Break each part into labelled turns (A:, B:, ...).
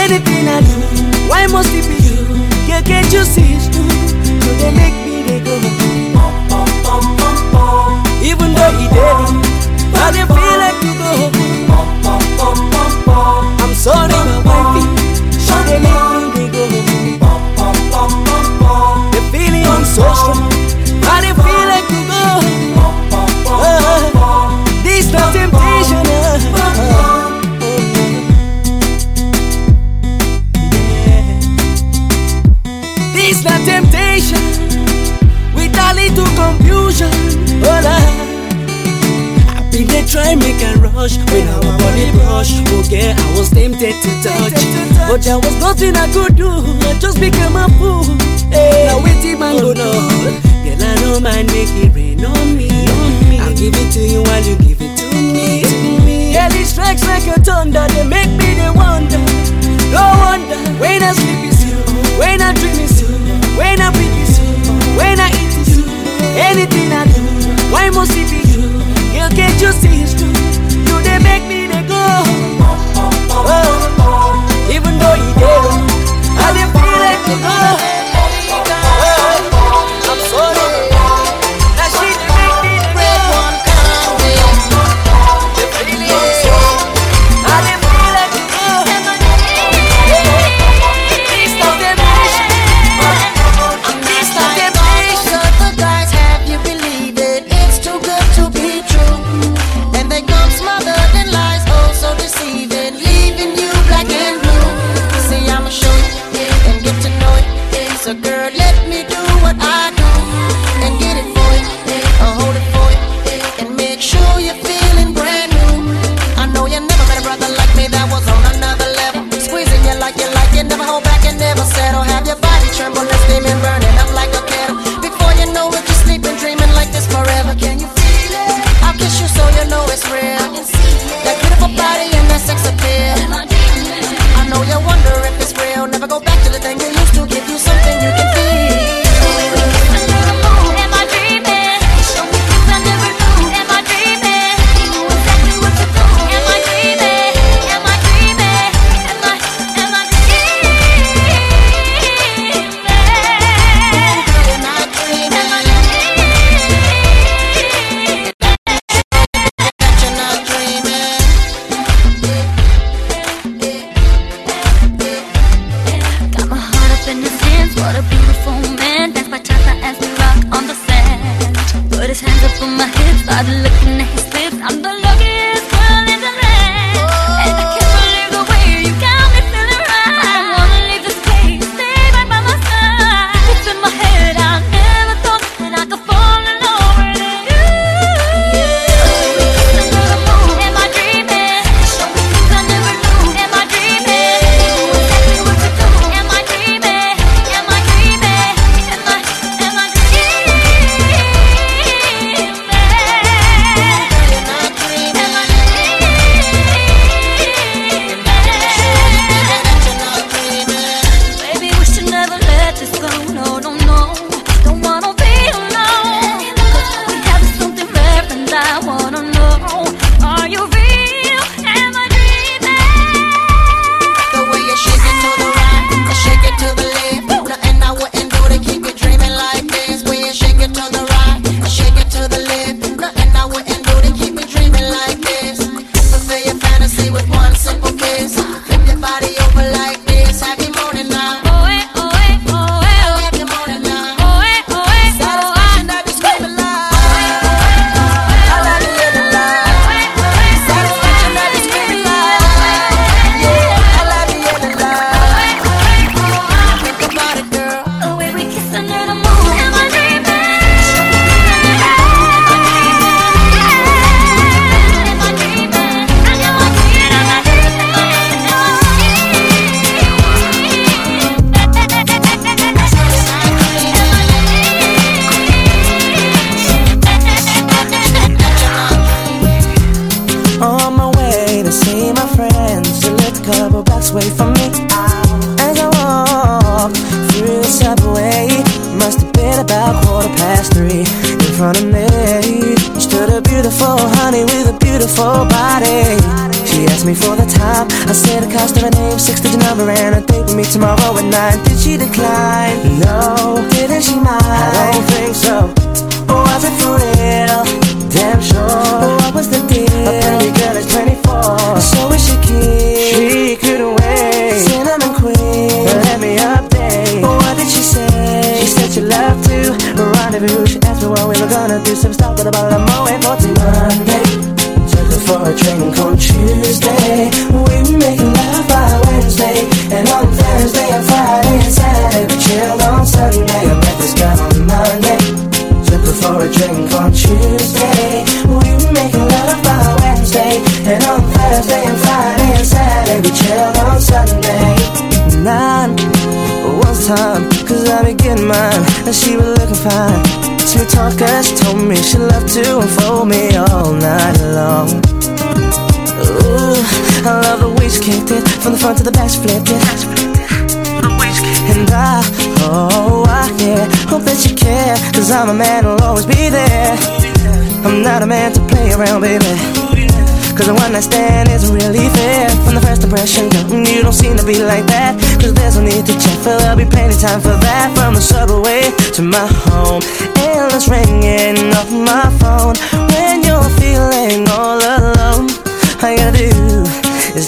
A: Anything I do, why must it be you? Yeah, can't you see it's true? So they make me they go. Even though he did it, but they feel like you go. I'm sorry, my wifey. So they make me they go. The feeling so strong. try make a rush. When our body brush Oh yeah, I was tempted to touch. But there was nothing I could do I just became a fool. Hey. Now waiting man go down. Girl, I don't mind make it rain on me. I'll give it to you while you give it to me. Girl, it strikes like a thunder. They make me they wonder. No wonder. When I sleep is you. When I dream is you. When I breathe is you. When I eat is you. Anything I do Why must it be you? can't you see it's true? You they make me they go. Oh, even though you did, I didn't feel like to go.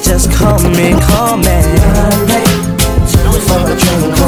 B: Just call me, call me. For a drink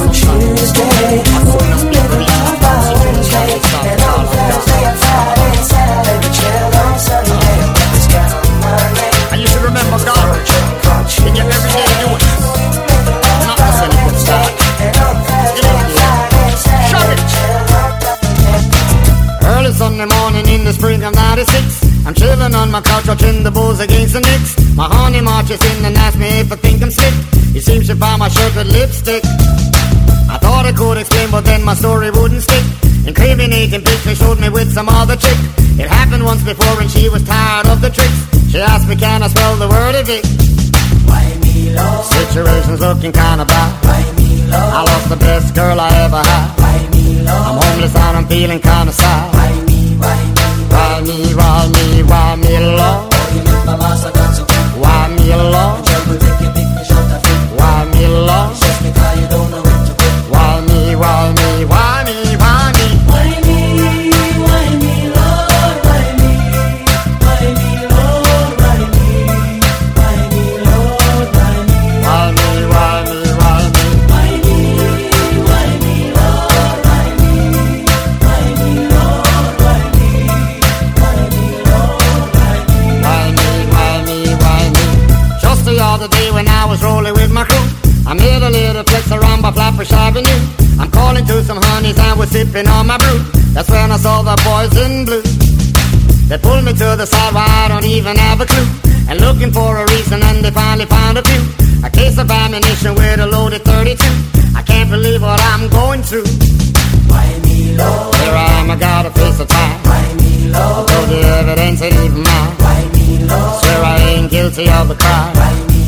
C: my couch watching the Bulls against the Knicks. My honey marches in and asks me if I think I'm slick. It seems she found my shirt with lipstick. I thought I could explain but then my story wouldn't stick. Incriminating picture showed me with some other chick. It happened once before and she was tired of the tricks. She asked me can I spell the word of it?
B: Why me love?
C: Situation's looking kinda bad.
B: Why me love?
C: I lost the best girl I ever had.
B: Why me love?
C: I'm homeless and I'm feeling kinda sad.
B: Why me, why me,
C: Why me, why me, why me love? Why me love? By Flatbush Avenue. I'm calling to some honeys and we're sipping on my brew. That's when I saw the boys in blue. They pulled me to the side where I don't even have a clue. And looking for a reason and they finally found a few. A case of ammunition with a loaded 32 I can't believe what I'm going through.
B: Why me, Lord,
C: Here I am, I gotta face the time
B: why me, Lord?
C: Though the evidence ain't even mine.
B: Why me, Lord,
C: Swear I ain't guilty of the crime.
B: Why me,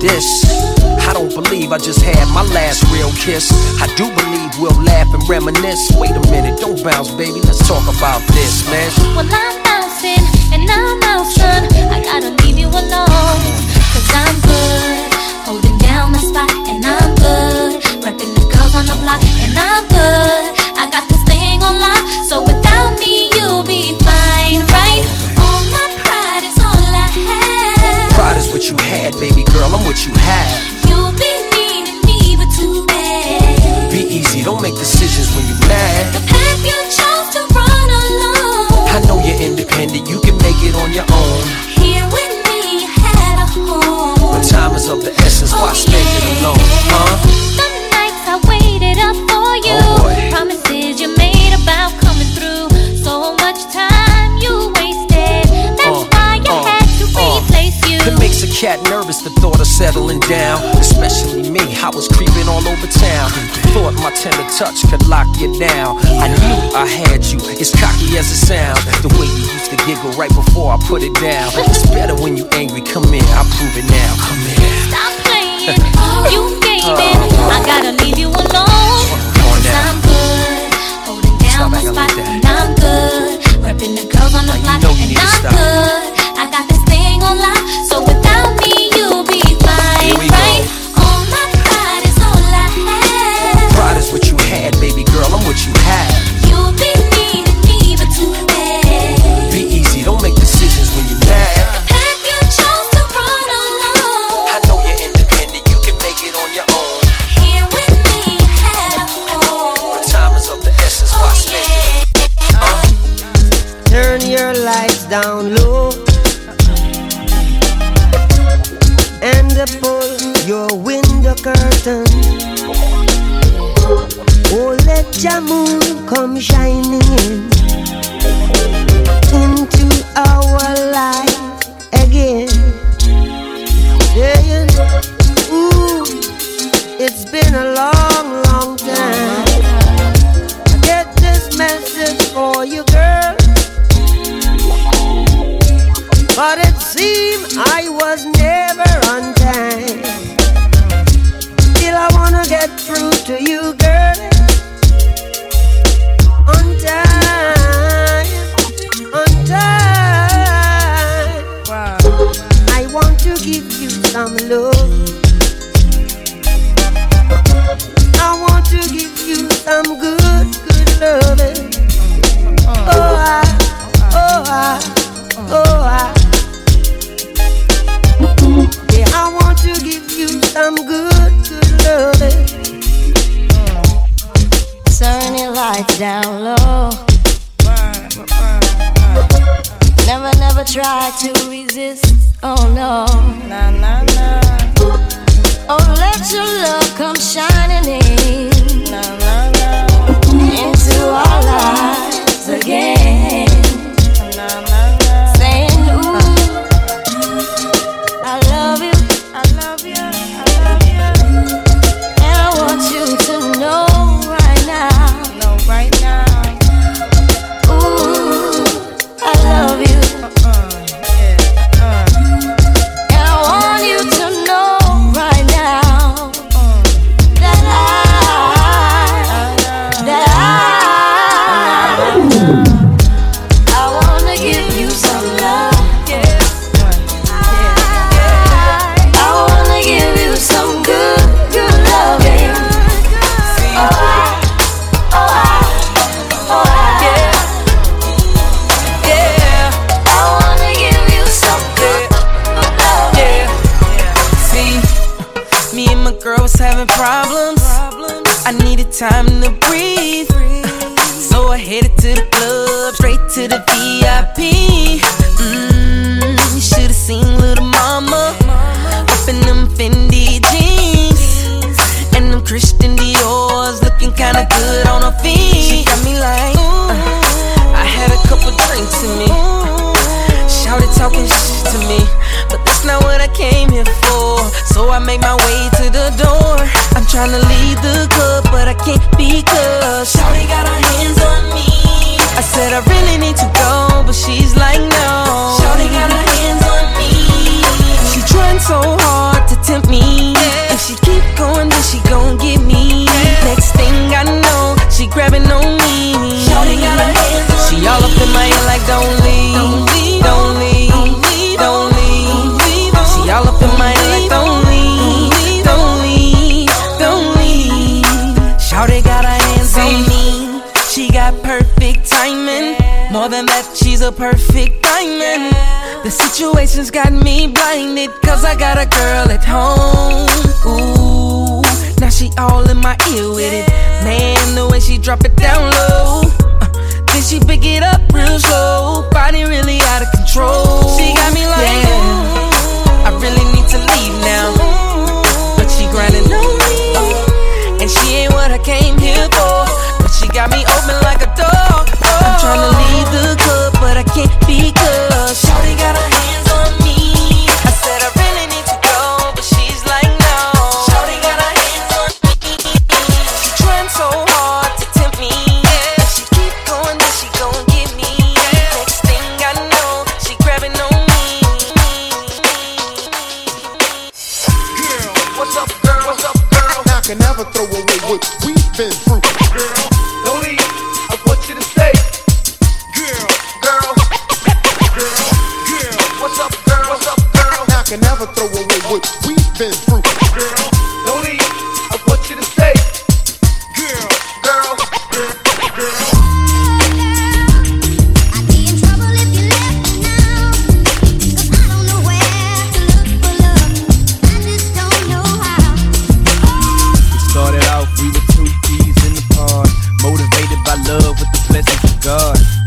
D: this. I don't believe I just had my last real kiss. I do believe we'll laugh and reminisce. Wait a minute, don't bounce, baby. Let's talk about this, man.
E: Well, I'm bouncing and I'm son. I gotta leave you alone. Cause I'm good, holding down the spot, and I'm good. Repping the girls on the block, and I'm good. I got this thing on lock, so without me, you'll be fine, right?
D: You have.
F: touch could lock you down. I knew I had you, as cocky as it sounds. The way you used to giggle right before I put it down. But It's better when you angry. Come in, I'll prove it now. Come in.
E: Stop playing, you gaming. I gotta leave you alone. Cause I'm good, holding down my spot, and I'm good. Repping the curve on the block, and I'm good. I got this thing on lock, so
F: what you have.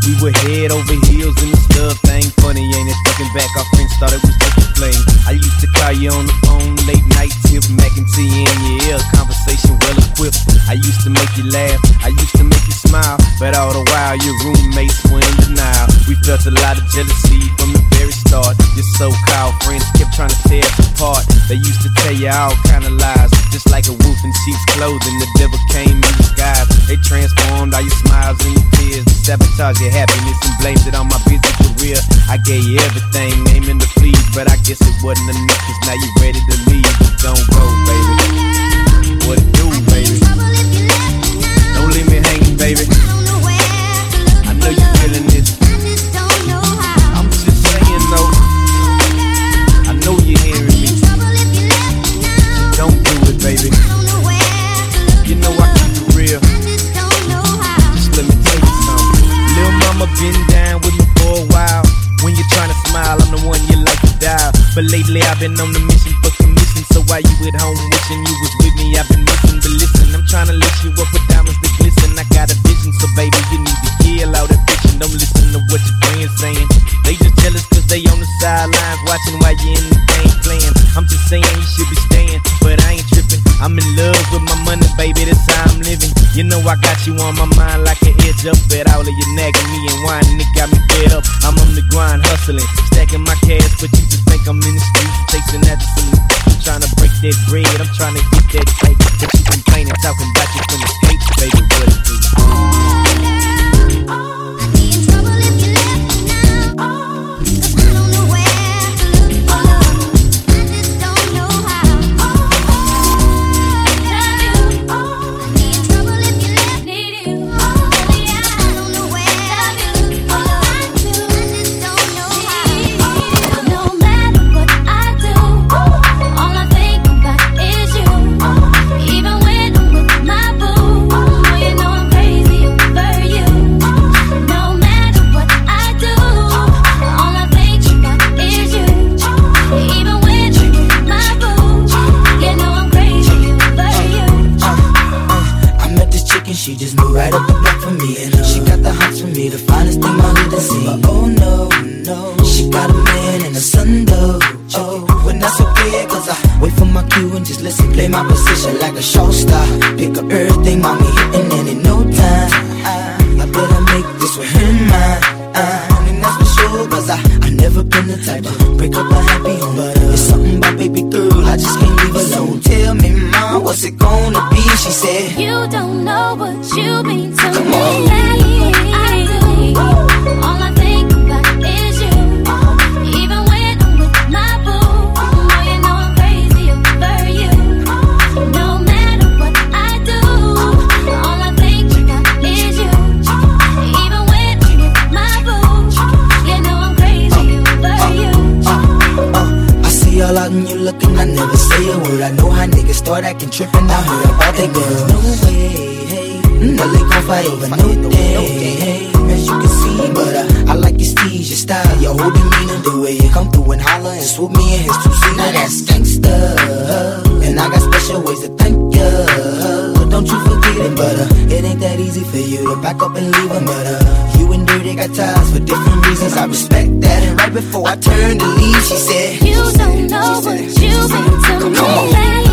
G: We were head over heels in this love thing. Funny, ain't it? Looking back, our friends thought it was just a fling. I used to call you on the phone late night, tip mac and tea in your ear, conversation well equipped. I used to make you laugh, I used to make you smile, but all the while your roommates were in denial. We felt a lot of jealousy from the very start. Your so-called friends kept trying to tear us apart. They used to tell you all kind of lies, just like a wolf in sheep's clothing. The devil came in disguise. They transformed all your smiles and your tears, to sabotage your happiness and blamed it on my busy career. I gave you everything, naming the please, but I guess it wasn't enough. Cause now you're ready to leave. Don't go, baby. What it do, baby? Don't leave me hanging, baby. But lately I've been on the mission for commission. So while you at home wishing you was with me, I've been missing. But listen, I'm trying to lift you up with diamonds that glisten. I got a vision, so baby, you need to kill all that fiction. Don't listen to what your friends saying. They just jealous cause they on the sidelines watching while you in the game playing. I'm just saying you should be staying, but I ain't tripping. I'm in love with my money, baby, that's how I'm living. You know I got you on my mind like an edge up at all of you nagging me and whining. It got me fed up. I'm on the grind hustling, stacking my cash, but you just think I'm in the streets chasing after some. I'm trying to break that bread, I'm trying to get that cake. But you complaining, talking about you from the States, baby, what it do?
H: And just listen, play my position like a show star. Pick up everything, mommy hitting, and in no time, I, I better make this with him mine. Uh, and that's for sure, cause I, I never been the type to break up a happy home. But uh, it's something about baby girl, I just can't leave alone. Tell me, mom, what's it gonna be? She said,
E: You don't know what you mean to
H: Come
E: me.
H: on.
E: I know
H: how niggas start acting trippin'. I heard about they girls. No way, hey. No, they gon' fight over no day, hey. As you can see, but uh, I like your steez, your style, your whole demeanor, the way you come through and holler and swoop me in his two seater. Now that's gangsta, and I got special ways to thank ya. Don't you forget it, but uh, it ain't that easy for you to back up and leave him. But uh, you and Dirty got ties for different reasons. I respect that. And right before I turned to leave, she said,
E: You don't know what you've been to me.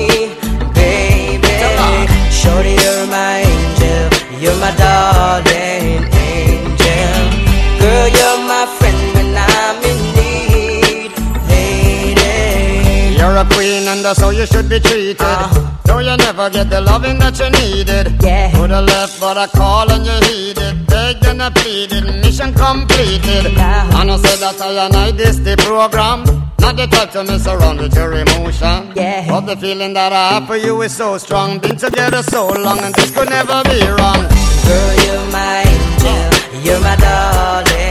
I: Shorty, you're my angel. You're my darling angel. Girl, you're my friend when I'm in need, lady.
C: You're a queen and that's how you should be treated. Uh-huh. Though you never get the loving that you needed.
I: Yeah.
C: Could have left, but I call and you heeded. Begged and I pleaded, mission completed.
I: Yeah.
C: And I said that I and I this the program. Not the type to mess around with your emotion.
I: Yeah.
C: But the feeling that I have for you is so strong. Been together so long and this could never be wrong.
I: Girl, you're my angel. You're my darling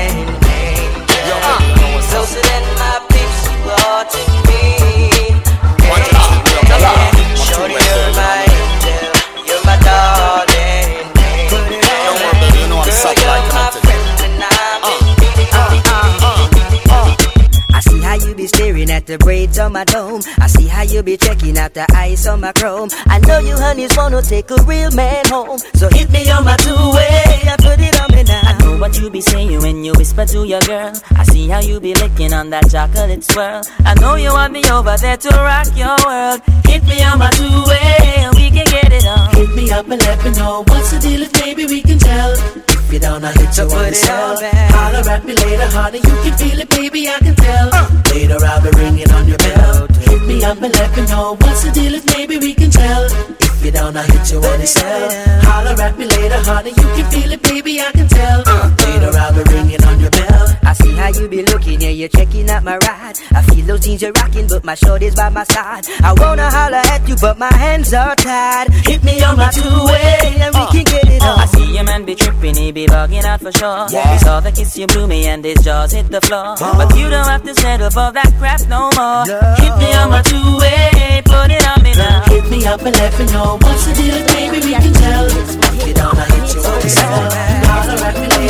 J: the braids on my dome. I see how you be checking out the ice on my chrome. I know you honeys wanna take a real man home. So hit me on my two-way. I put it on me now.
K: Know what you be saying when you whisper to your girl. I see how you be licking on that chocolate swirl. I know you want me over there to rock your world. Hit me on my two-way we can get it on.
A: Hit me up and let me know what's the deal if maybe we can tell. If you don't, I'll hit you on the cell. Holler at me later, honey, you can feel it, baby, I can tell. Later I'll be ringing on your bell. Hit me up and let me know what's the deal if maybe we can tell. If you don't, I'll hit you on the cell. Holler at me later, honey, you can feel it, baby, I can tell. Later I'll be ringing on your bell.
J: I see how you be looking, yeah, you're checking out my ride. I feel those jeans you're rocking, but my shorty's by my side. I wanna holler at you, but my hands are tied. Hit me on my two-way, and we can get it
K: uh.
J: I
K: see your man be tripping, he be bugging out for sure.
J: Yeah.
K: We saw the kiss you blew me and his jaws hit the floor. Uh. But you don't have to settle for that crap no more. Hit me on my two-way, put it on me now.
A: Hit me up and let me know what's the deal if maybe we can tell. If you don't, I hit you on the cell. Holler at me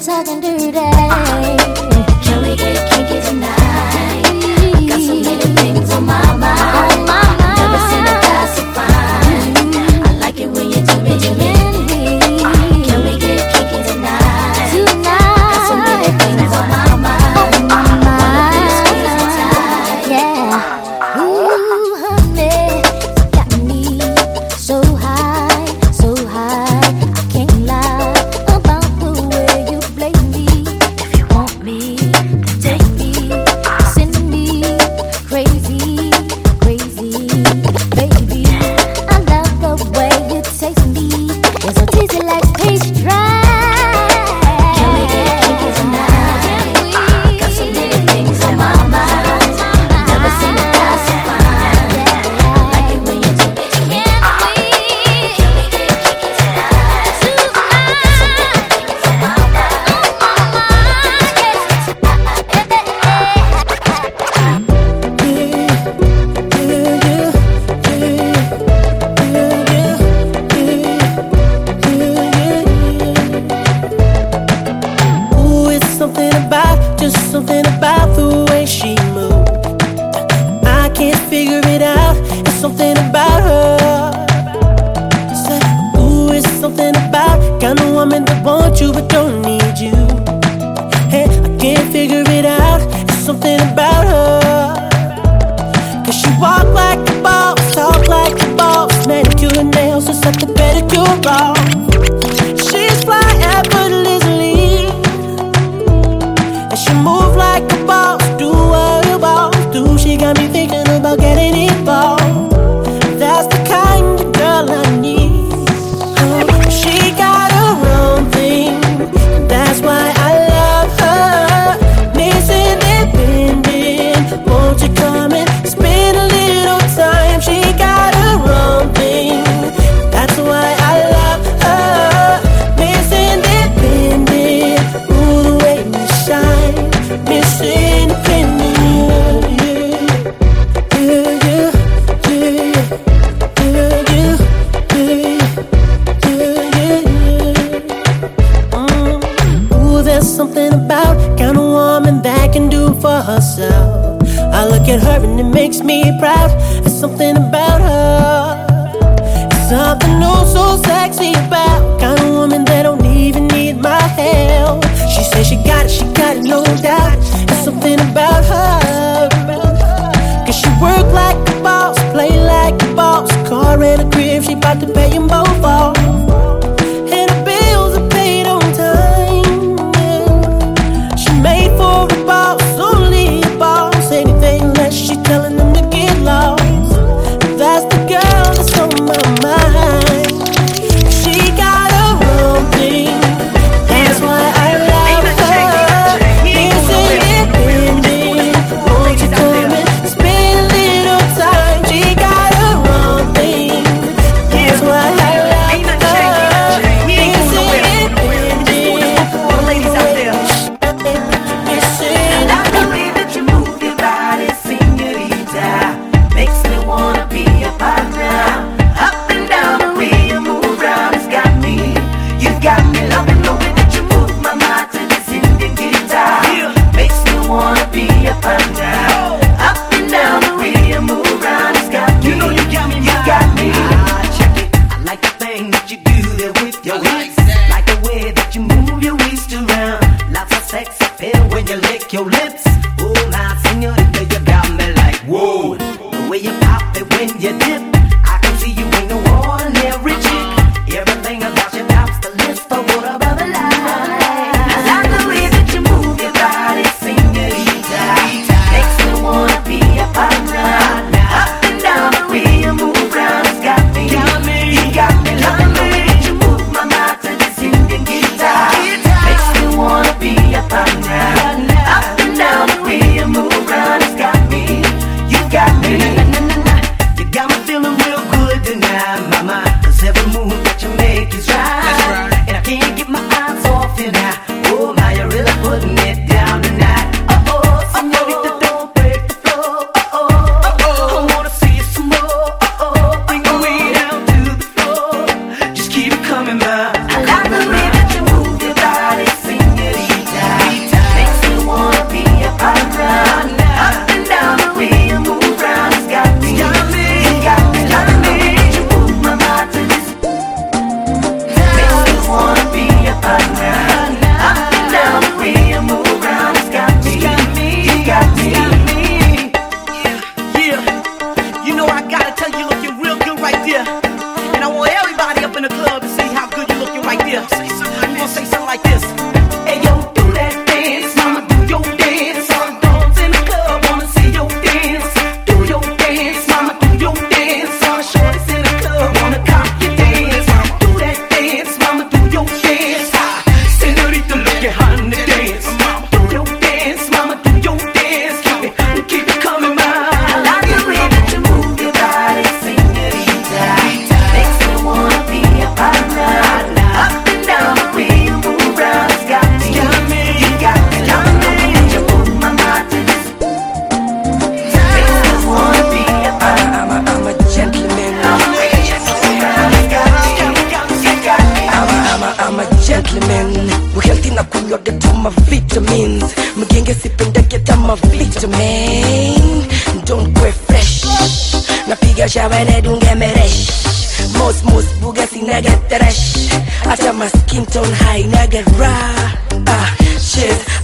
E: talking dirty.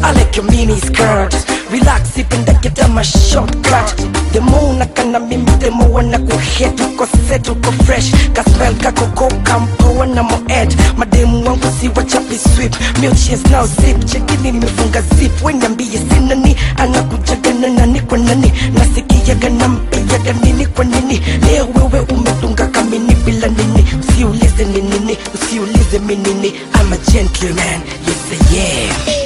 E: I like
I: your
B: mini skirts Relax, ipenda get my shortcut more unakana mimi more wana kuhet Uko set, uko fresh. Kaspel kako go kampoa na mo edge Mademu wangu si wachapi sweep. Milkshakes now zip Chekini nimefunga zip Weniambie sina ni Anakujaga na nani kwa nani? Nasikiaga na mpiaga nini kwa nini? Leo wewe umetunga kamini bila nini? Usiulize ni nini? Usiulize minini I'm a gentleman. Yes I am.
H: Nipate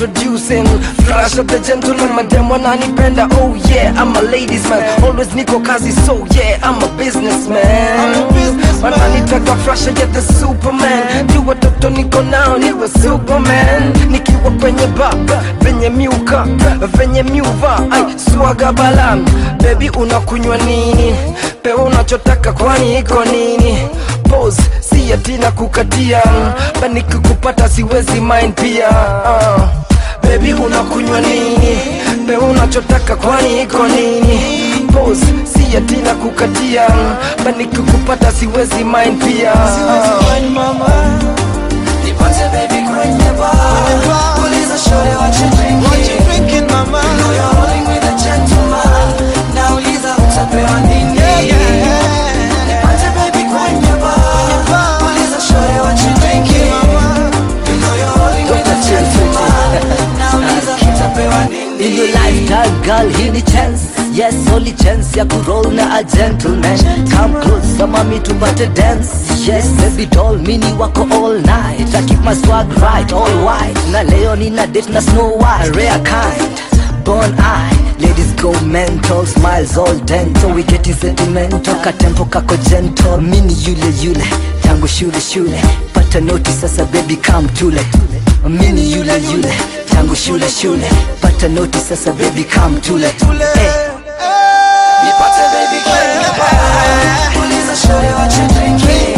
B: introducing Flash of the gentleman, madam wananipenda Oh yeah, I'm a ladies man. Always niko kazi, so yeah, I'm a businessman. Wananitaka Flasha, yeah, the superman. Jua toto niko nao, niwe superman. Nikiwa kwenye baba, venye miuka, venye miuva Ay, swaga balam, baby unakunywa nini? Pewa unachotaka kwani iko nini? Pose, si atina kukatia Bani kukupata siwezi mind pia. Uh. Baby unakunywa nini? Be unachotaka kwani iko nini? Pose, si ati na kukatia banikikupata siwezi mind pia.
H: Mama. Nipate baby kwenye bar. Uliza shore what you drinking? What you drinking mama? You know you're rolling with a gentleman. Nauliza utapewa nini? Yeah, yeah, yeah.
J: Lifetime girl hii ni chance yes only chance. Ya kuroll na a gentleman. Come close mami tupate dance. Yes baby doll mini wako all night. I keep my swag right all white. Na leo nina date na snow white. Rare kind. Born eye ladies go mental smiles all dental. We getting sentimental. Katempo kako gentle. Mini yule yule. Tangu shule shule. Pata noti sasa baby come tule mini yule yule tangu shule shule. Pata noti sasa baby come tule hey.
H: Nipate baby Uliza shore what you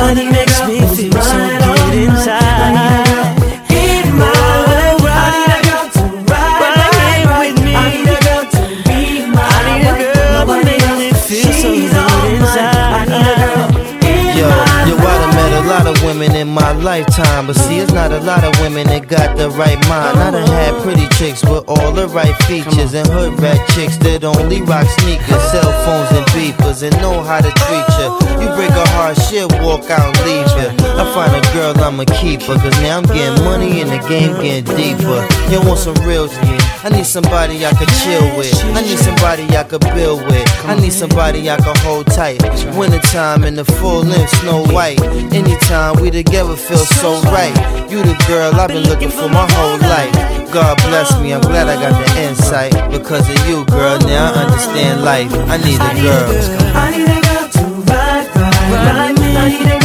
L: Girl that makes me
M: women in my lifetime, but see, it's not a lot of women that got the right mind. I done had pretty chicks with all the right features, and hood rat chicks that only rock sneakers, cell phones, and beepers, and know how to treat ya. You break a heart, shit, walk out and leave ya. I find a girl, I'ma keep her, cause now I'm getting money and the game getting deeper. You want some real shit? I need somebody I could chill with. I need somebody I could build with. I need somebody I could hold tight. Wintertime in the full length, snow white. Anytime we together feel so right. You the girl I've been looking for my whole life. God bless me, I'm glad I got the insight. Because of you, girl, now I understand life. I need a girl.
L: I need a girl to ride, ride, ride. I need a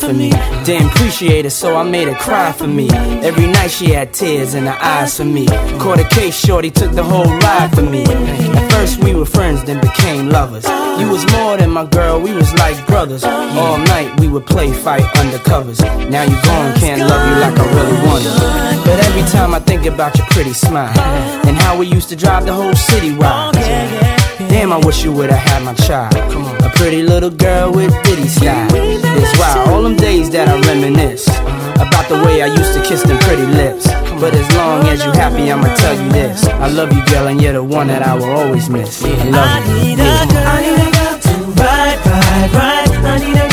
N: for me. Didn't appreciate it, so I made her cry for me. Every night she had tears in her eyes for me. Caught a case, shorty took the whole ride for me. At first we were friends, then became lovers. You was more than my girl, we was like brothers. All night we would play fight undercovers. Now you gone, can't love you like I really wanted. But every time I think about your pretty smile and how we used to drive the whole city wild. Damn, I wish you would've had my child. Come on. A pretty little girl with Diddy style. It's wild, all them days that I reminisce about the way I used to kiss them pretty lips. But as long as you happy, I'ma tell you this. I love you, girl, and you're the one that I will always miss. I love you.
L: I need a girl to ride, ride, ride. I need
O: a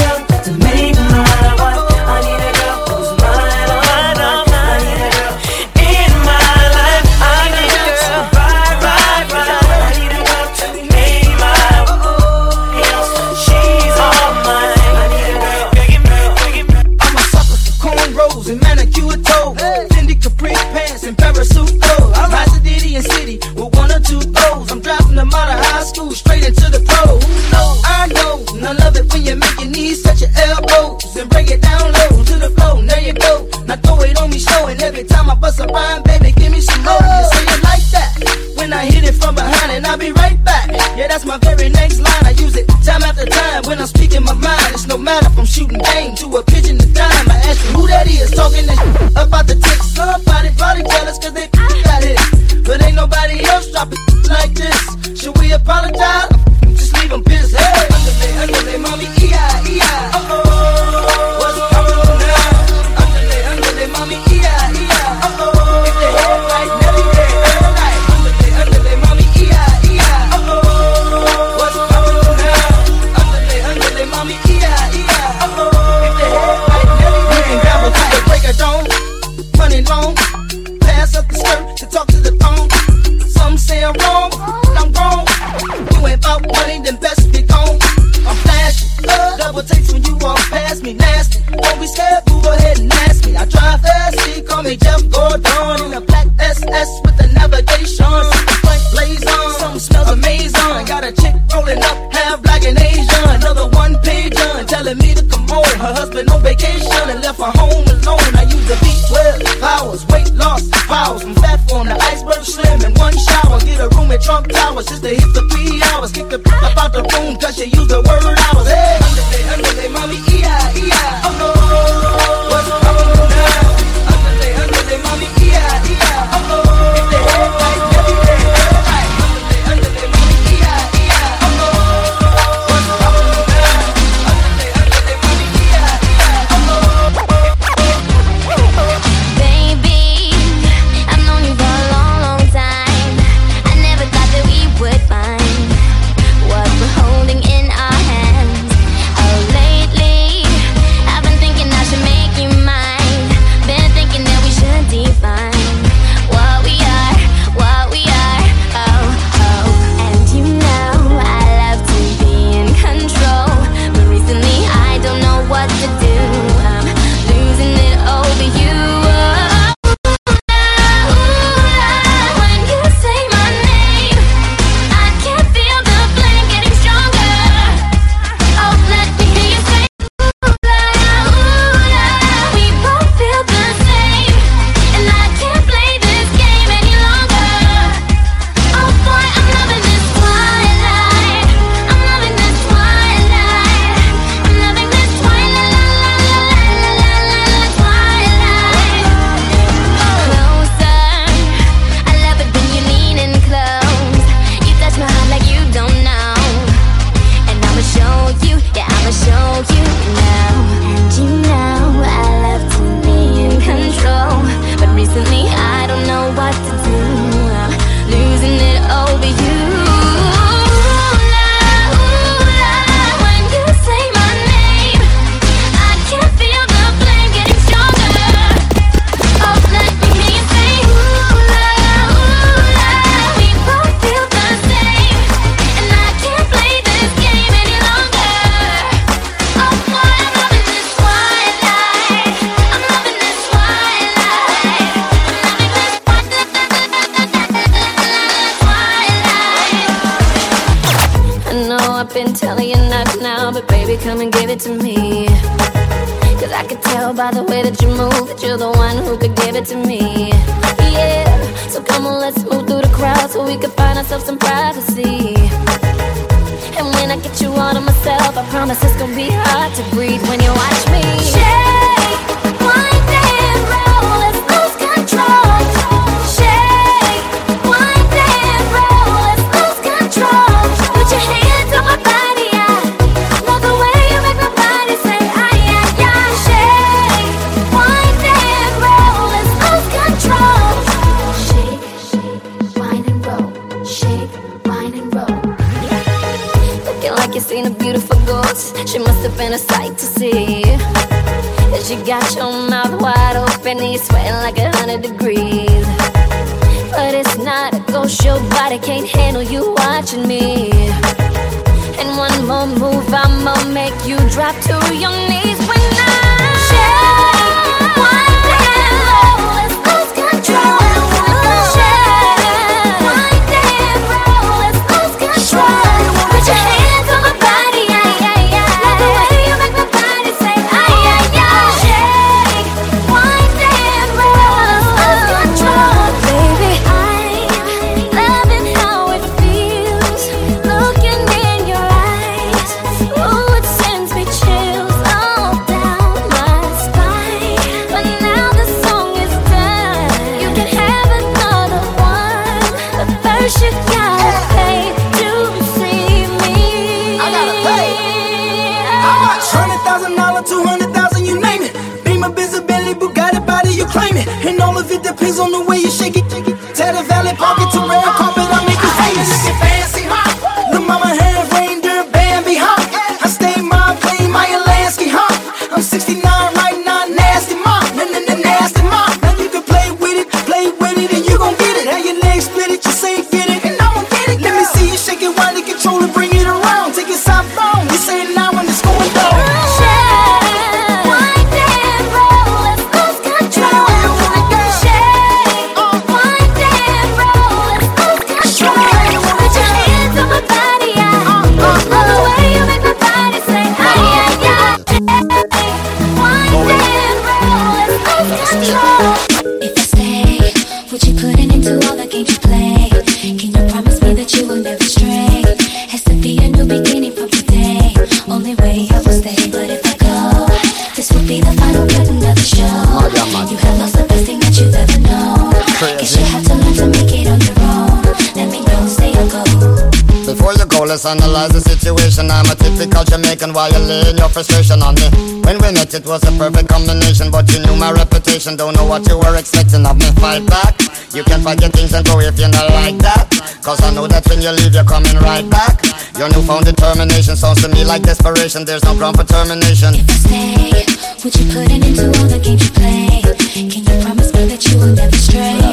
C: frustration on me. When we met, it was a perfect combination, but you knew my reputation. Don't know what you were expecting of me. Fight back. You can forget things and go if you're not like that. Cause I know that when you leave, you're coming right back. Your newfound determination sounds to me like desperation. There's no ground for termination.
P: If stay, would you put into all the games you play? Can you promise me that you will never stray?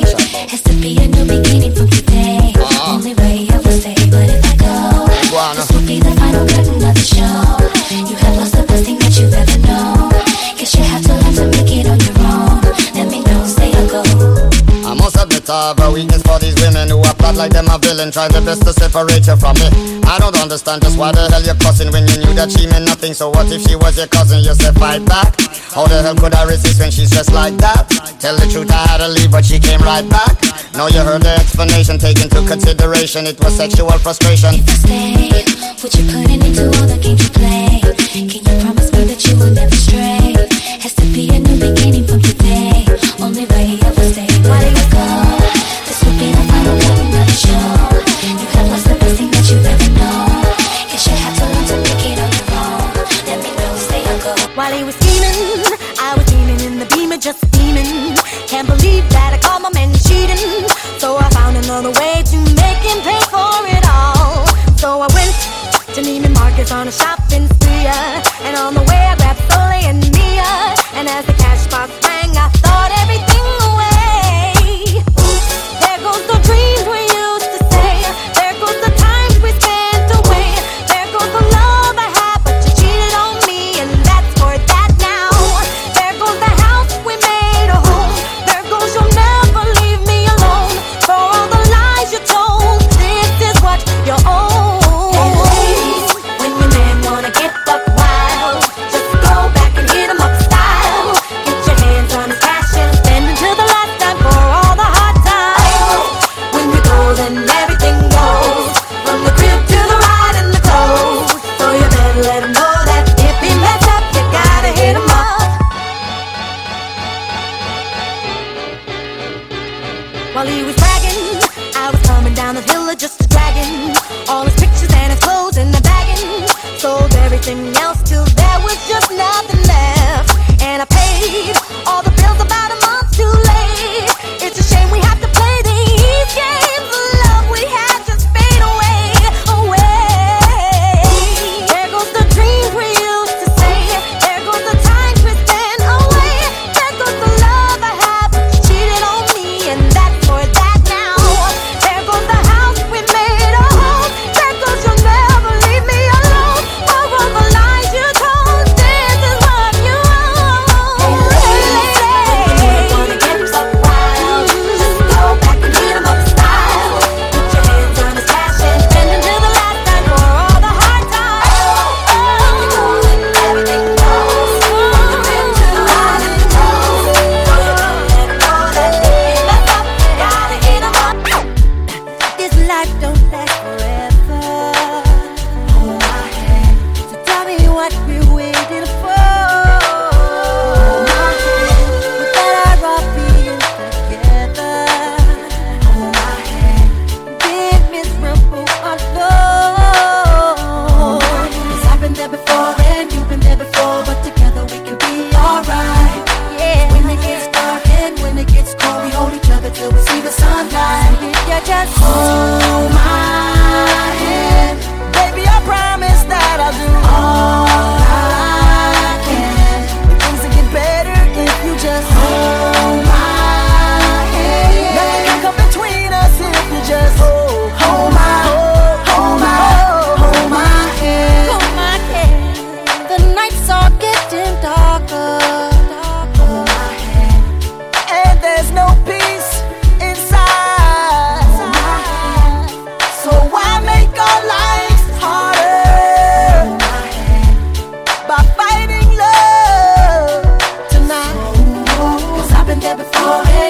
C: villain try their best to separate you from me. I don't understand just why the hell you're cussing when you knew that she meant nothing. So what if she was your cousin? You said fight back. How the hell could I resist when she's just like that? Tell the truth, I had to leave, but she came right back. Now you heard the explanation, take into consideration it was sexual frustration.
P: If I stay, would you put an end to all the games you play? Can you promise me that you will never stray?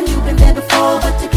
P: you've
Q: been there before,
E: but to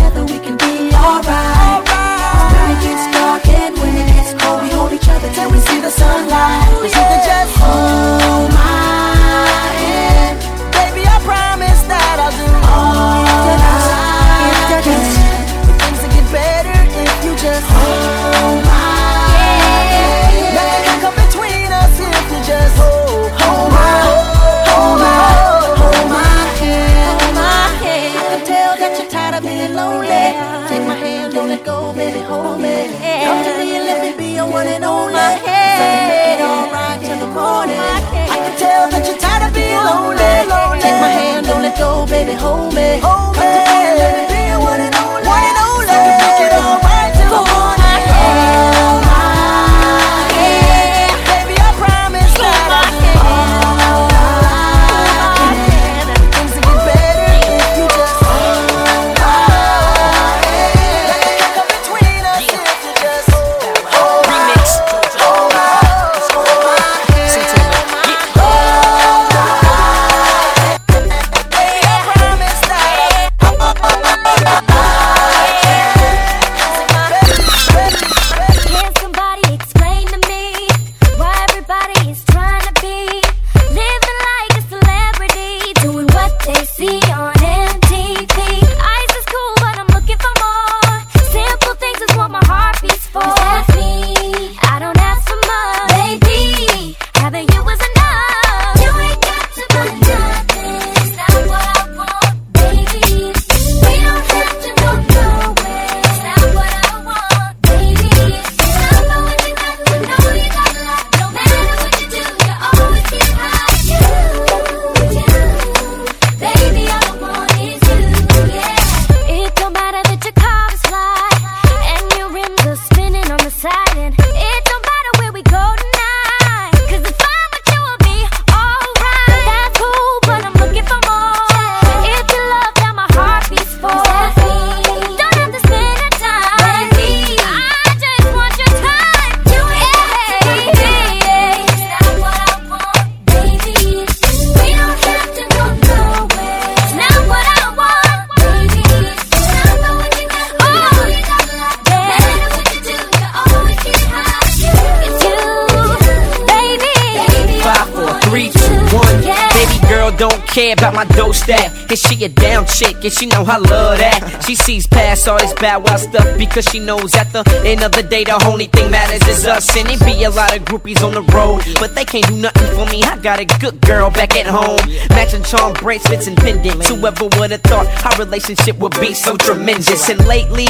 P: chick she know I love that. She sees past all this bad wild stuff because she knows at the end of the day the only thing matters is us. And it be a lot of groupies on the road, but they can't do nothing for me. I got a good girl back at home, matching charm bracelets and pendants. Whoever would have thought our relationship would be so tremendous? And lately.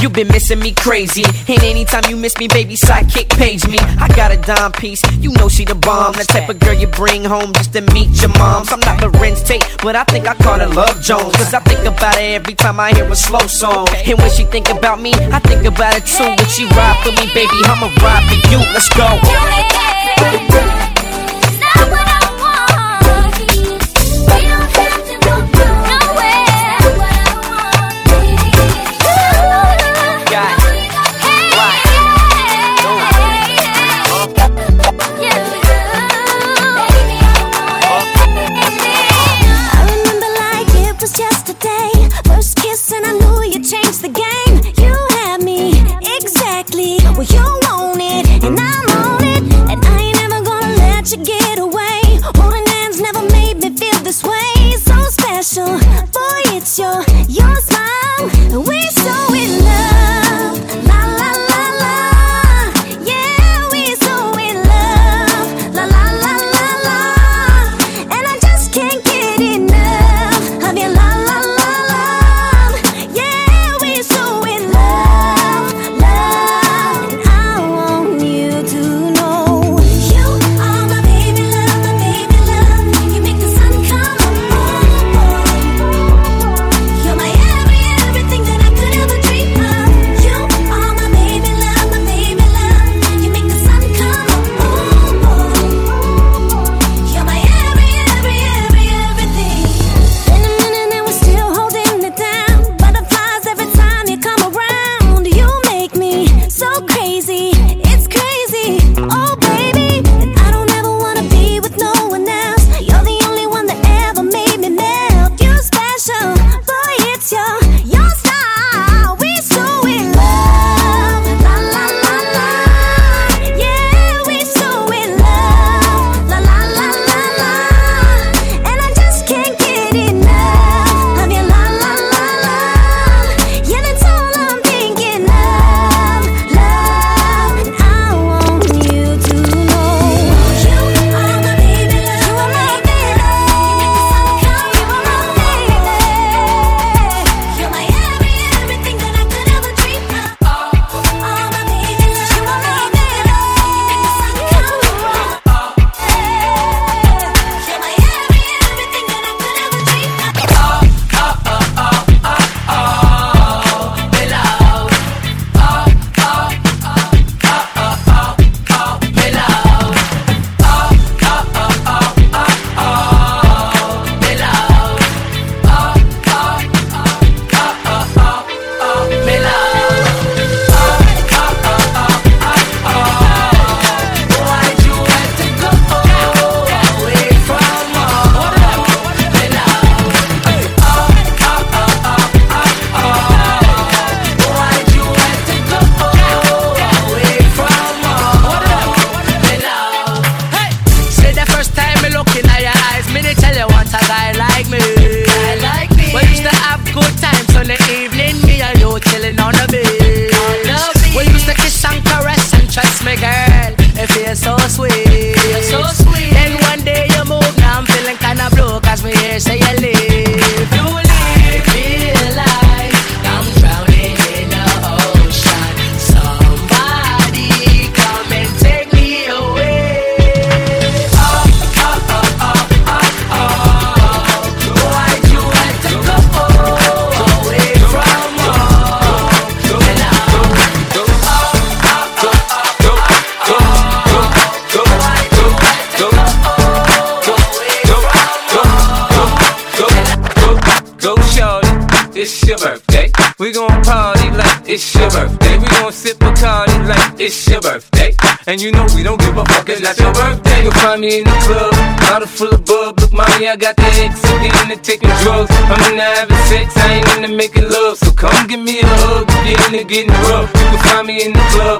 P: You've been missing me crazy. And anytime you miss me, baby, sidekick page me. I got a dime piece, you know she the bomb. The type of girl you bring home just to meet your moms. I'm not Larenz Tate, but I think I caught a Love Jones. Cause I think about it every time I hear a slow song. And when she think about me, I think about it too. When she ride for me, baby, I'ma ride for you. Let's go.
R: Not your birthday. You'll find me in the club, bottle full of bub. Look, mommy, I got the X, I'm into taking drugs. I'm into having sex, I ain't into making love. So come give me a hug, you're into getting rough. You can find me in the club,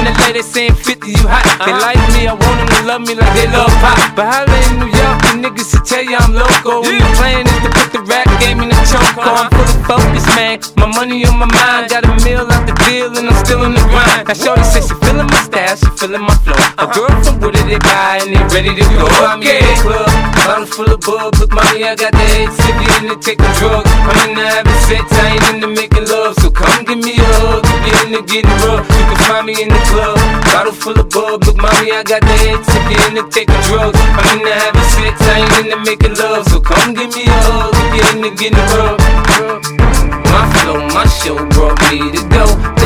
R: in the lady saying 50, you hot. They uh-huh. like me, I want them to love me like they love pop. But holla in New York, the niggas will tell you I'm loco. When the plan is to put the rap game in the choke. Uh-huh. I'm full of focus, man. My money on my mind, got a meal out the deal, and I'm still in the grind. Now, Shorty says she feeling my style, she feeling my flow. A uh-huh. girl from Wooded, they buy, and they ready to go. I'm in the club, bottle full of bub. Look, mommy, I got the head sick, in the taking drugs. I'm in the having sex, I ain't into making love. So come give me a hug, if you're into getting rough. You can find me in the club, bottle full of bub. Look, mommy, I got the head sick, in the taking drugs. I'm in the having sex, I ain't into making love. So come give me a hug, if you're into getting rough. My flow, my show brought me to go.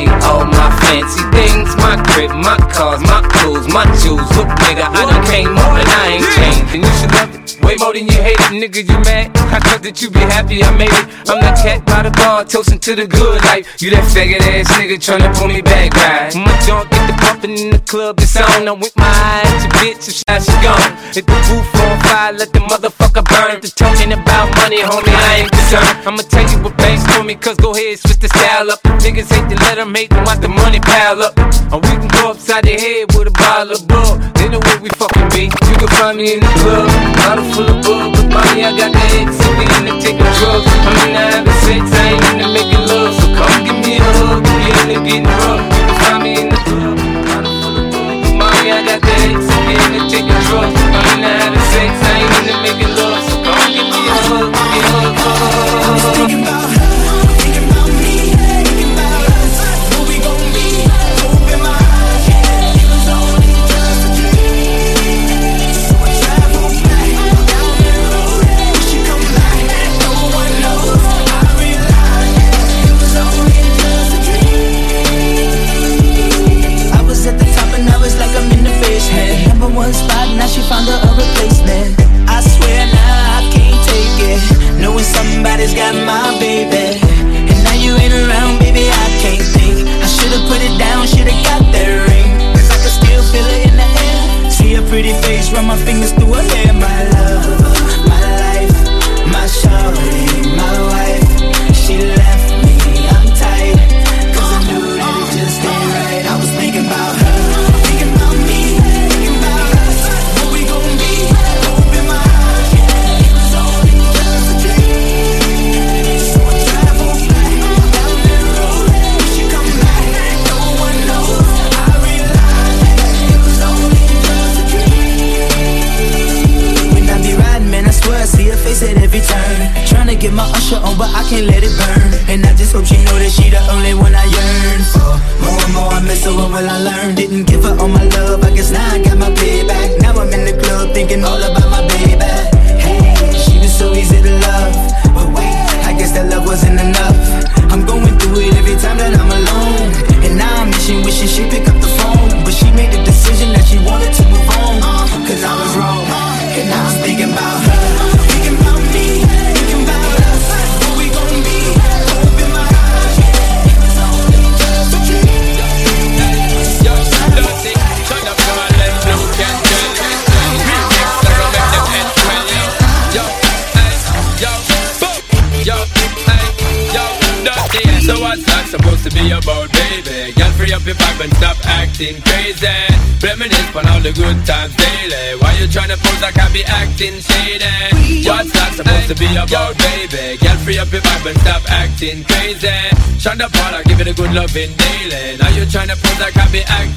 R: Me all my fancy things. My crib, my cars, my clothes, my jewels. Look, nigga, I done came up and I ain't changed. And you should love it way more than you hate it, nigga. You mad? I thought that you be happy I made it. I'm that cat by the bar, toasting to the good life. You that faggot ass nigga tryna pull me back, right? My junk get the pumping in the club, it's on. I'm with my eye at your bitch, if shot she gone. Hit the roof on fire, let the motherfucker burn. The talking about money, homie, I ain't concerned. I'ma tell you what banks for me, cause go ahead, switch the style up. Niggas hate to let them hate them, watch the money pile up. And we can go upside the head with a bottle of bug. They know where we fucking be. You can find me in the club, bottle full of bug. But mommy, I got the X, so we in the taking drugs. I'm in the having sex, I ain't in the making love. So come give me a hug, you're in the getting rough. You can find me in the club, bottle full of bug. But mommy, I got the X, so we in the taking drugs. I'm in the having sex, I ain't in the making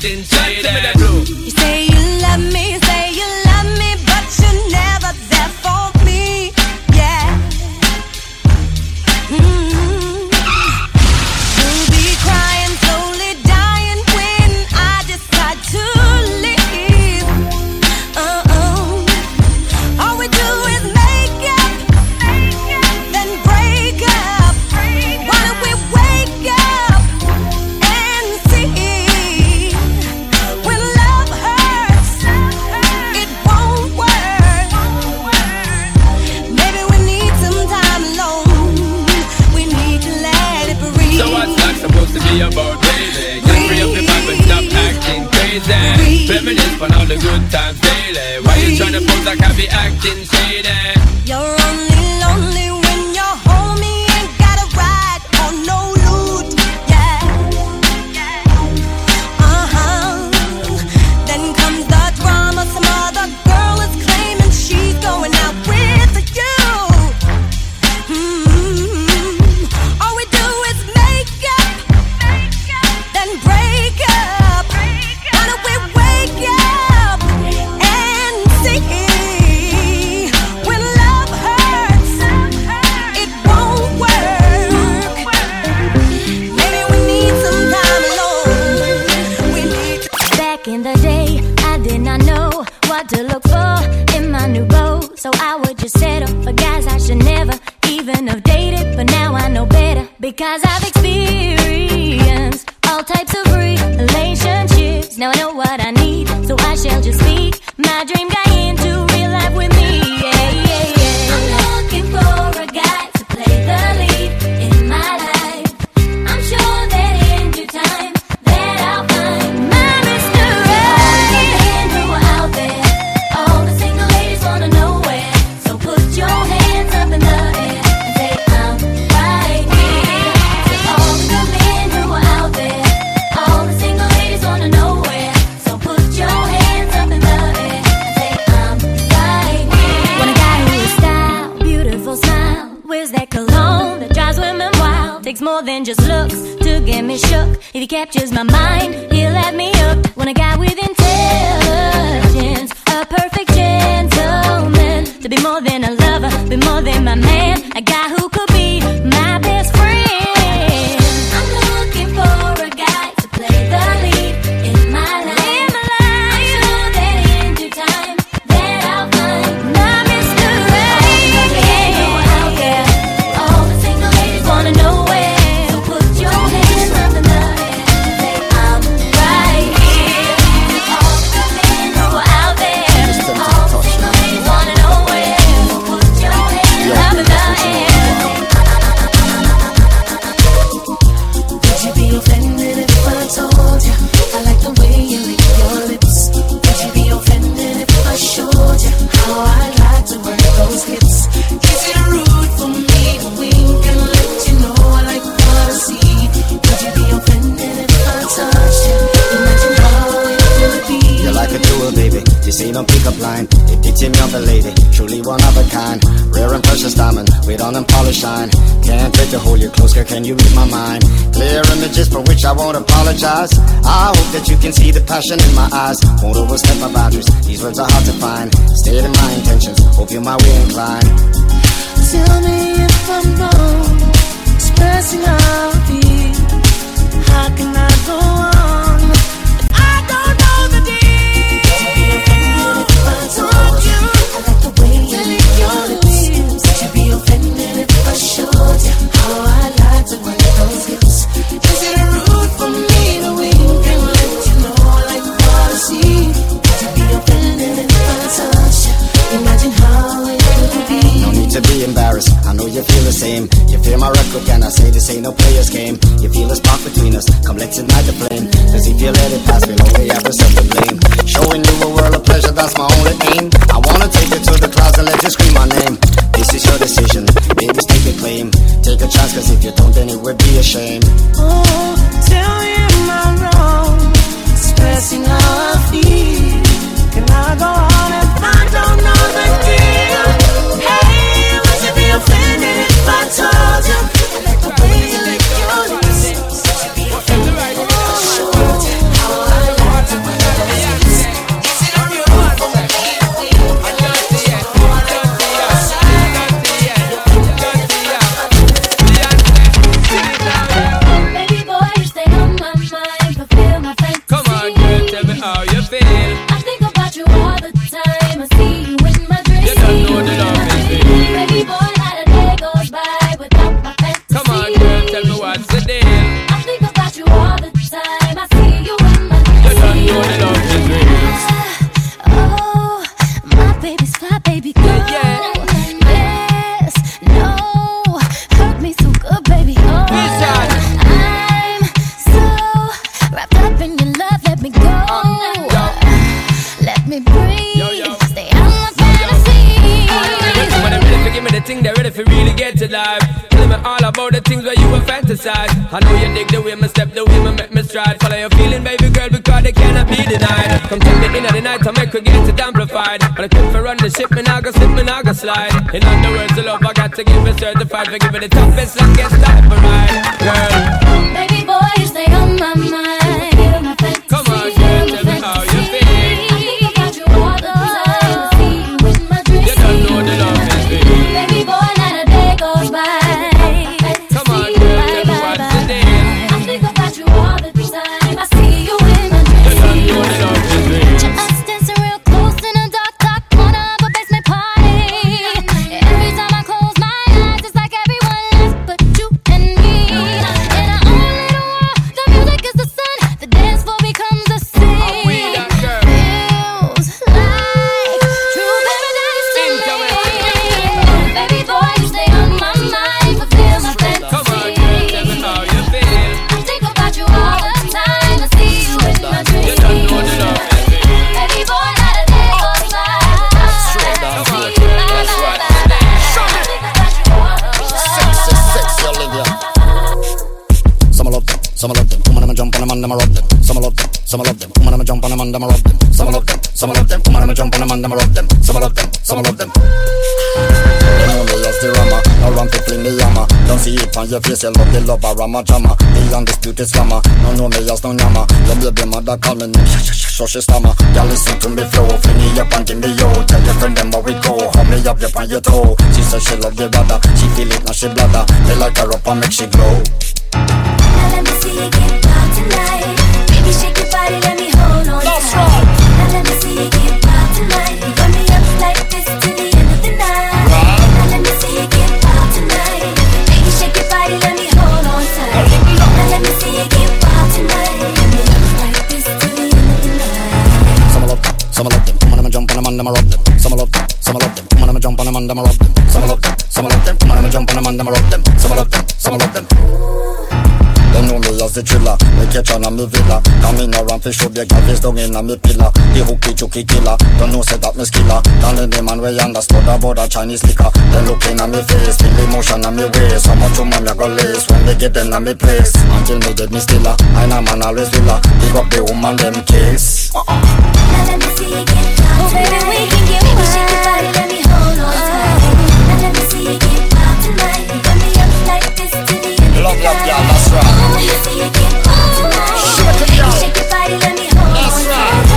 H: I
R: acting shady.
E: You're certified it a the
C: some love them. Woman, I'ma jump on them and I'ma rub them. Some love them, some love them. They know me as the rama, no run to fling me yama. Don't see it on your face, you love the love of Rama Jama. The undisputed slammer, no know me as no nyama. Your baby mother call me name, so she stammer. Y'all listen to me flow, fling me up and give me yo. Tell your friend them how we go, hold me up, up on your toe. She said she love the brother, she feel it now she bladder. They like her up and make she glow.
E: Now let me see you get wild tonight. Baby, shake your body, let me hold on tight. Now
C: Them and I'ma rub them. Some love them, some love them. Woman, I'ma jump on them and I'ma rub them. Some love them, some love them. They know me as the thriller Me catch on a me villa. Come in around for show Big face down in a me pillar. The hooky chooky killer. Don't know say that me skiller. Down in the man we understood about a Chinese liquor. Then looking at me face Feel the emotion on me waist. How much woman me go lace When they get in a me place? Until me get me stiller. I know man always villa. Pick up the woman them case. Uh-uh.
E: Now let me see you get Oh, baby, we can get wild. Baby, shake your body, let me the end of
C: Love,
E: the
C: love,
E: night.
C: yeah, that's right.
E: Now let me see you get wild tonight. Baby, shake your body, let me hold on tight.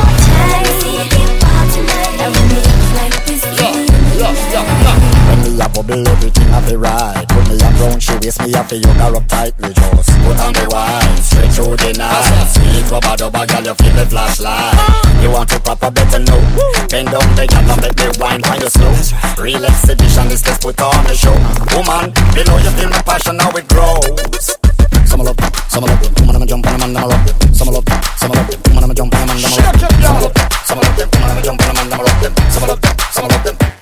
E: Let me see you get wild tonight. Now run me up like this to the end of the.
C: When me a bubble, everything I feel right. Me a brown, she waist me a feel you got up tight. We just put on the wine, straight through the night. i Sweet rubber dubber, girl, you feel the flashlight. You want to proper better know? Bend down the girl and make me wine when you slow. Real exhibition, this let's put on the show. Woman, below you feel my passion, how it grows. Some love some love them. Woman, I'ma jump on them and I'ma rub them. Some love some love them. Woman, I'ma jump on them and I'ma rub them. Some love some love them. Woman, I'ma jump on them and I'ma rub them. Some love some love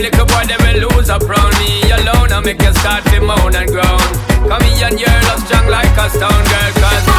R: little boy, they will lose up round me alone. I make you start to moan and groan. Come here and you're strong like a stone girl, cause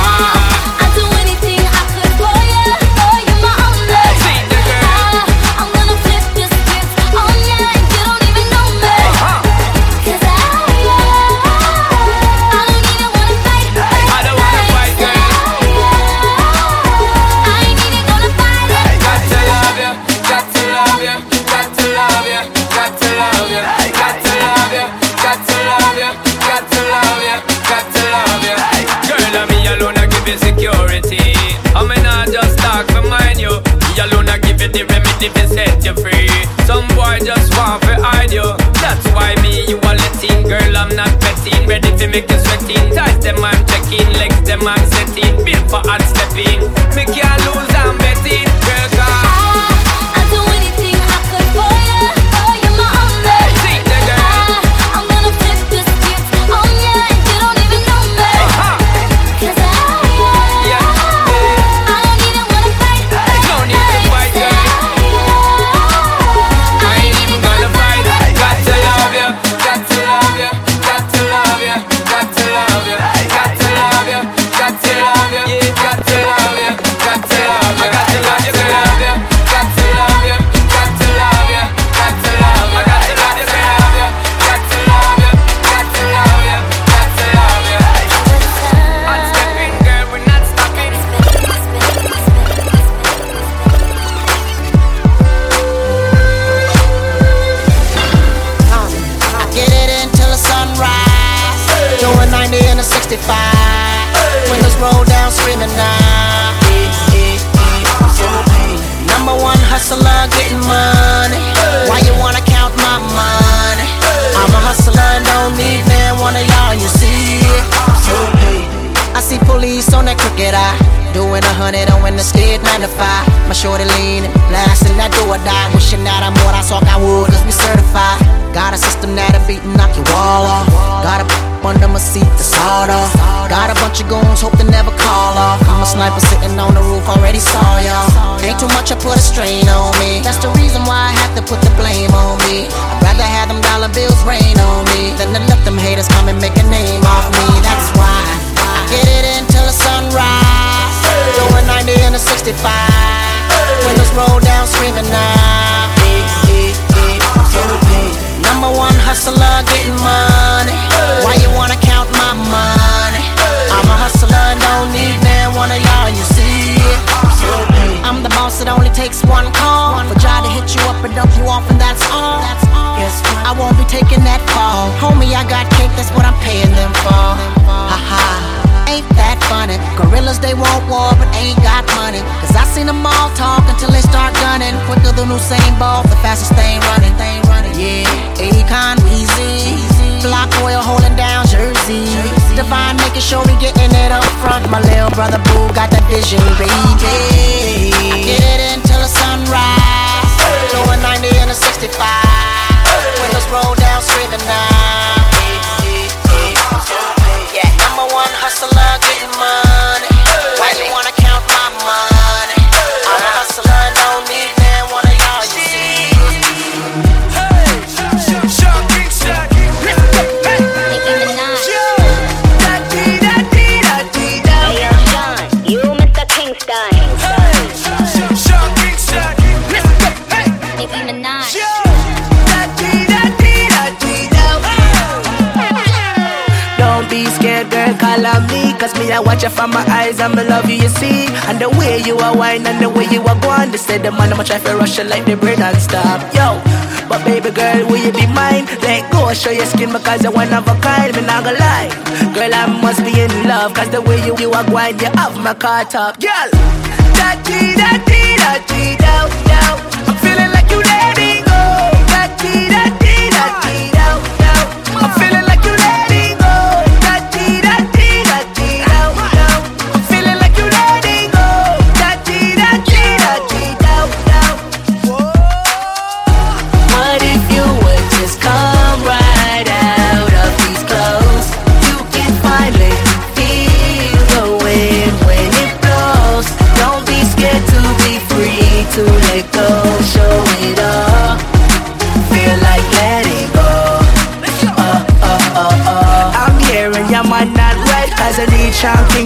E: you
S: see? And the
I: way you are wine and the way you are going They say the man I'ma try for rush like the bread and stop. Yo, but baby girl will you be mine? Let go, show your skin because you're one of a kind Me not gonna lie, girl I must be in love Cause the way you, you are going you have my caught up Girl, da-dee, da-dee, da-dee, da-dee, I'm feeling like you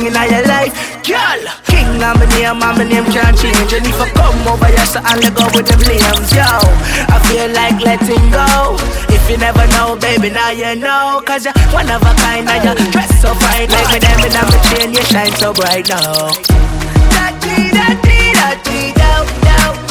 I: king in your life, girl. King, I'm a name, I'm a name can't change. And if I come over here, so I'll go with the blames, yo. I feel like letting go. If you never know, baby, now you know. Cause you're one of a kind, and you dress so fine. Like me, them, and I'm a chain, you
E: shine so bright
I: now.
E: Da-dee, da-dee, da-dee, down.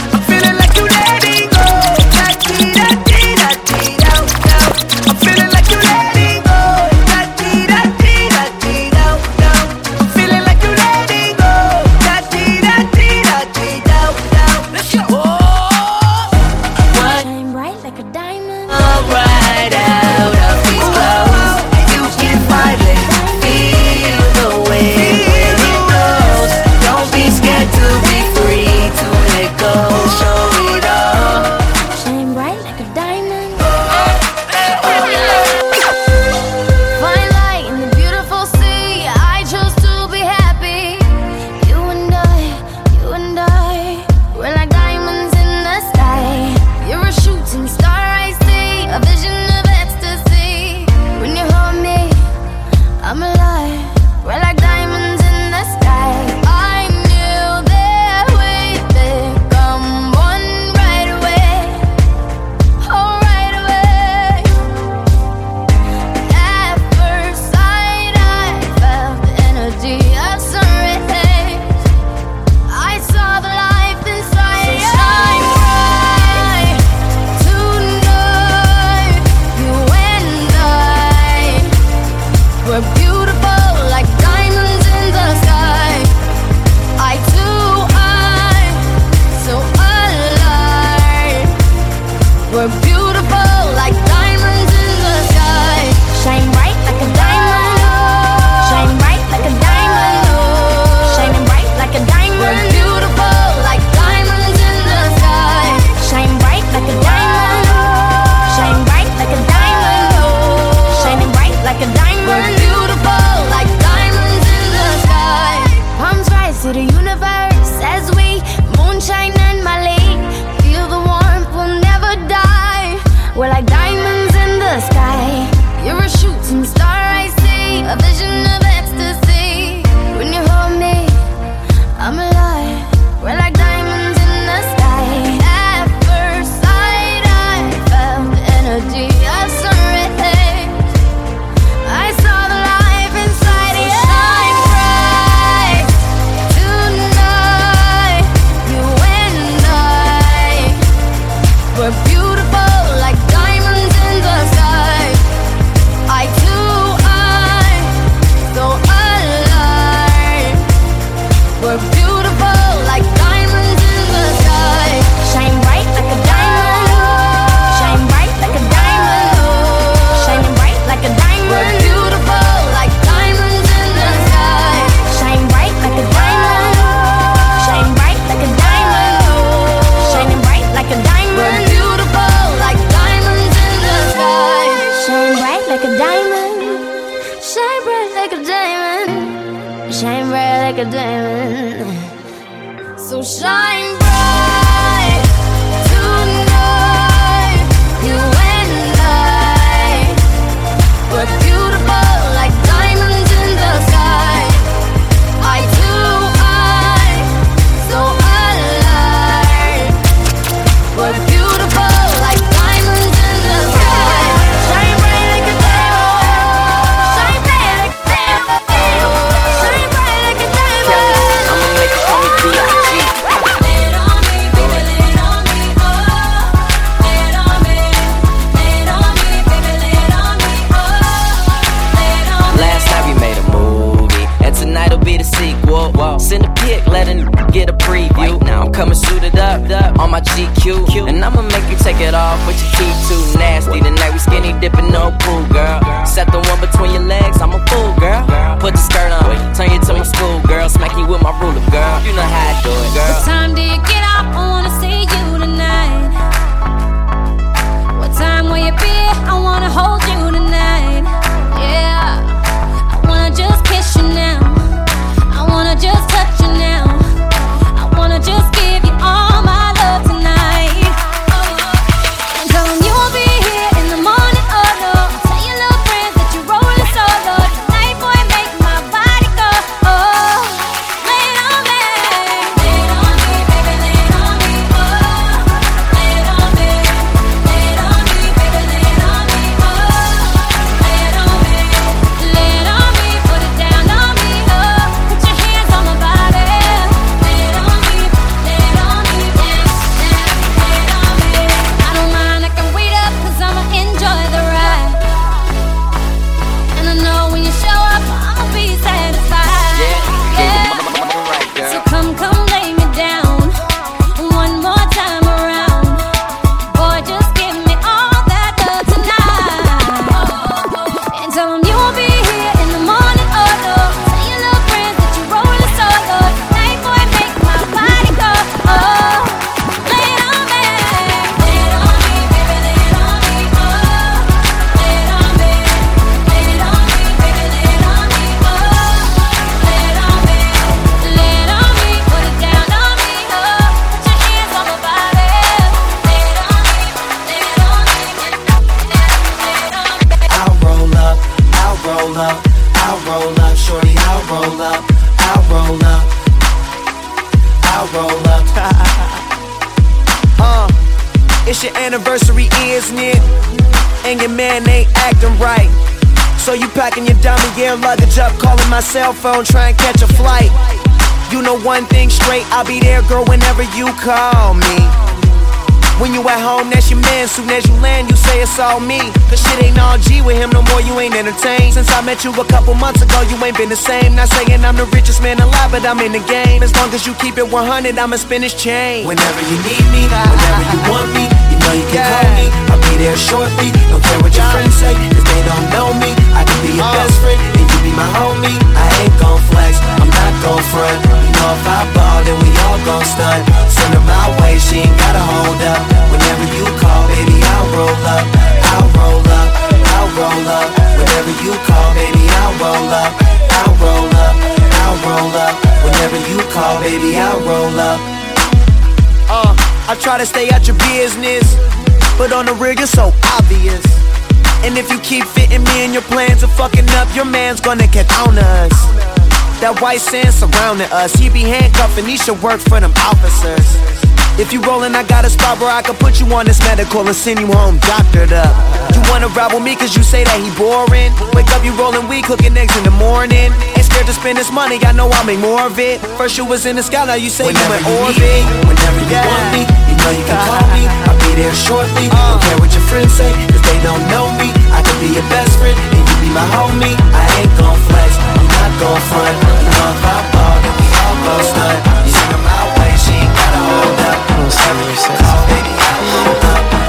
G: Cell phone, try and catch a flight. You know one thing straight, I'll be there, girl, whenever you call me. When you at home, that's your man. Soon as you land, you say it's all me. Cause shit ain't all G with him no more, you ain't entertained. Since I met you a couple months ago, you ain't been the same. Not saying I'm the richest man alive, but I'm in the game. As long as you keep it 100, I'ma spin this chain.
H: Whenever you need me, whenever you want me, you know you can call me. I'll be there shortly. Don't care what your friends say, cause they don't know me. I can be your uh. best friend, and you be my homie. I ain't gon' flex, I'm not gon' front. You know if I ball, then we all gon' stunt. Send her my way, she ain't gotta hold up. Whenever you call, baby, I'll roll up. I'll roll up, I'll roll up. Whenever you call, baby, I'll roll up. I'll roll up, I'll roll up. Whenever you call, baby, I'll roll up.
G: Uh, I try to stay out your business, but on the real, you're so obvious. And if you keep fitting me in your plans of fucking up, your man's gonna catch on us. That white sand surrounding us, he be handcuffing, he should work for them officers. If you rollin', I got a spot where I can put you on this medical and send you home doctored up. You wanna ride with me cause you say that he boring? Wake up, you rollin' weed, cooking eggs in the morning. Ain't scared to spend this money, I know I'll make more of it. First you was in the sky, now you say
H: Whenever
G: you in orbit.
H: need whenever you want me, you know you can uh, call me. I'll be there shortly. Uh. Don't care what your friends say, they don't know me. I could be your best friend, and you be my homie. I ain't gon' flex, I'm not gon' front. You know if I ball, then we all gon' stunt. You her my way, she ain't gotta hold up. Call, baby, roll up.